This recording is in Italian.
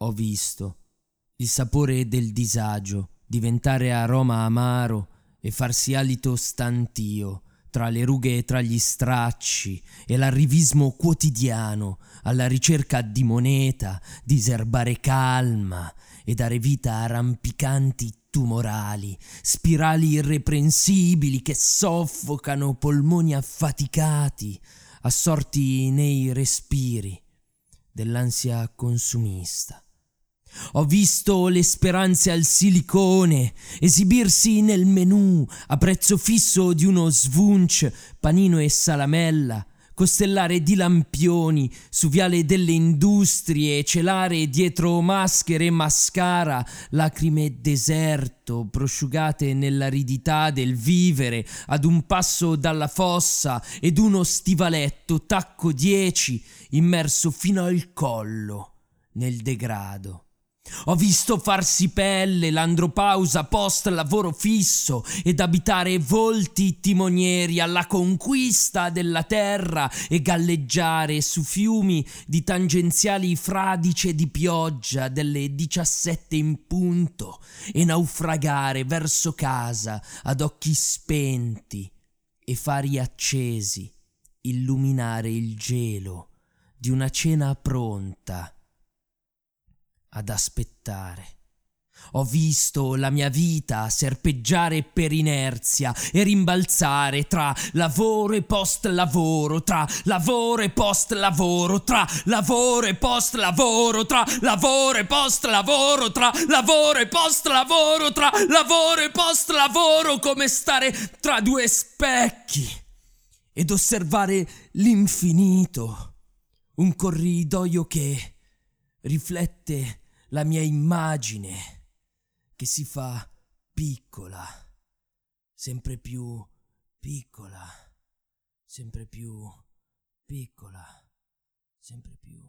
Ho visto il sapore del disagio diventare aroma amaro e farsi alito stantio tra le rughe e tra gli stracci e l'arrivismo quotidiano alla ricerca di moneta, di serbare calma e dare vita a rampicanti tumorali, spirali irreprensibili che soffocano polmoni affaticati, assorti nei respiri dell'ansia consumista. Ho visto le speranze al silicone esibirsi nel menù a prezzo fisso di uno svunch, panino e salamella, costellare di lampioni su viale delle industrie, celare dietro maschere e mascara, lacrime deserto, prosciugate nell'aridità del vivere, ad un passo dalla fossa, ed uno stivaletto, tacco 10, immerso fino al collo nel degrado. Ho visto farsi pelle l'andropausa post lavoro fisso ed abitare volti timonieri alla conquista della terra e galleggiare su fiumi di tangenziali fradice di pioggia delle diciassette in punto e naufragare verso casa ad occhi spenti e fari accesi illuminare il gelo di una cena pronta ad aspettare. Ho visto la mia vita serpeggiare per inerzia e rimbalzare tra lavoro e post lavoro, tra lavoro e post lavoro, tra lavoro e post lavoro, tra lavoro e post lavoro, tra lavoro e post lavoro, tra lavoro e post lavoro, come stare tra due specchi ed osservare l'infinito, un corridoio che riflette la mia immagine che si fa piccola, sempre più piccola, sempre più piccola, sempre più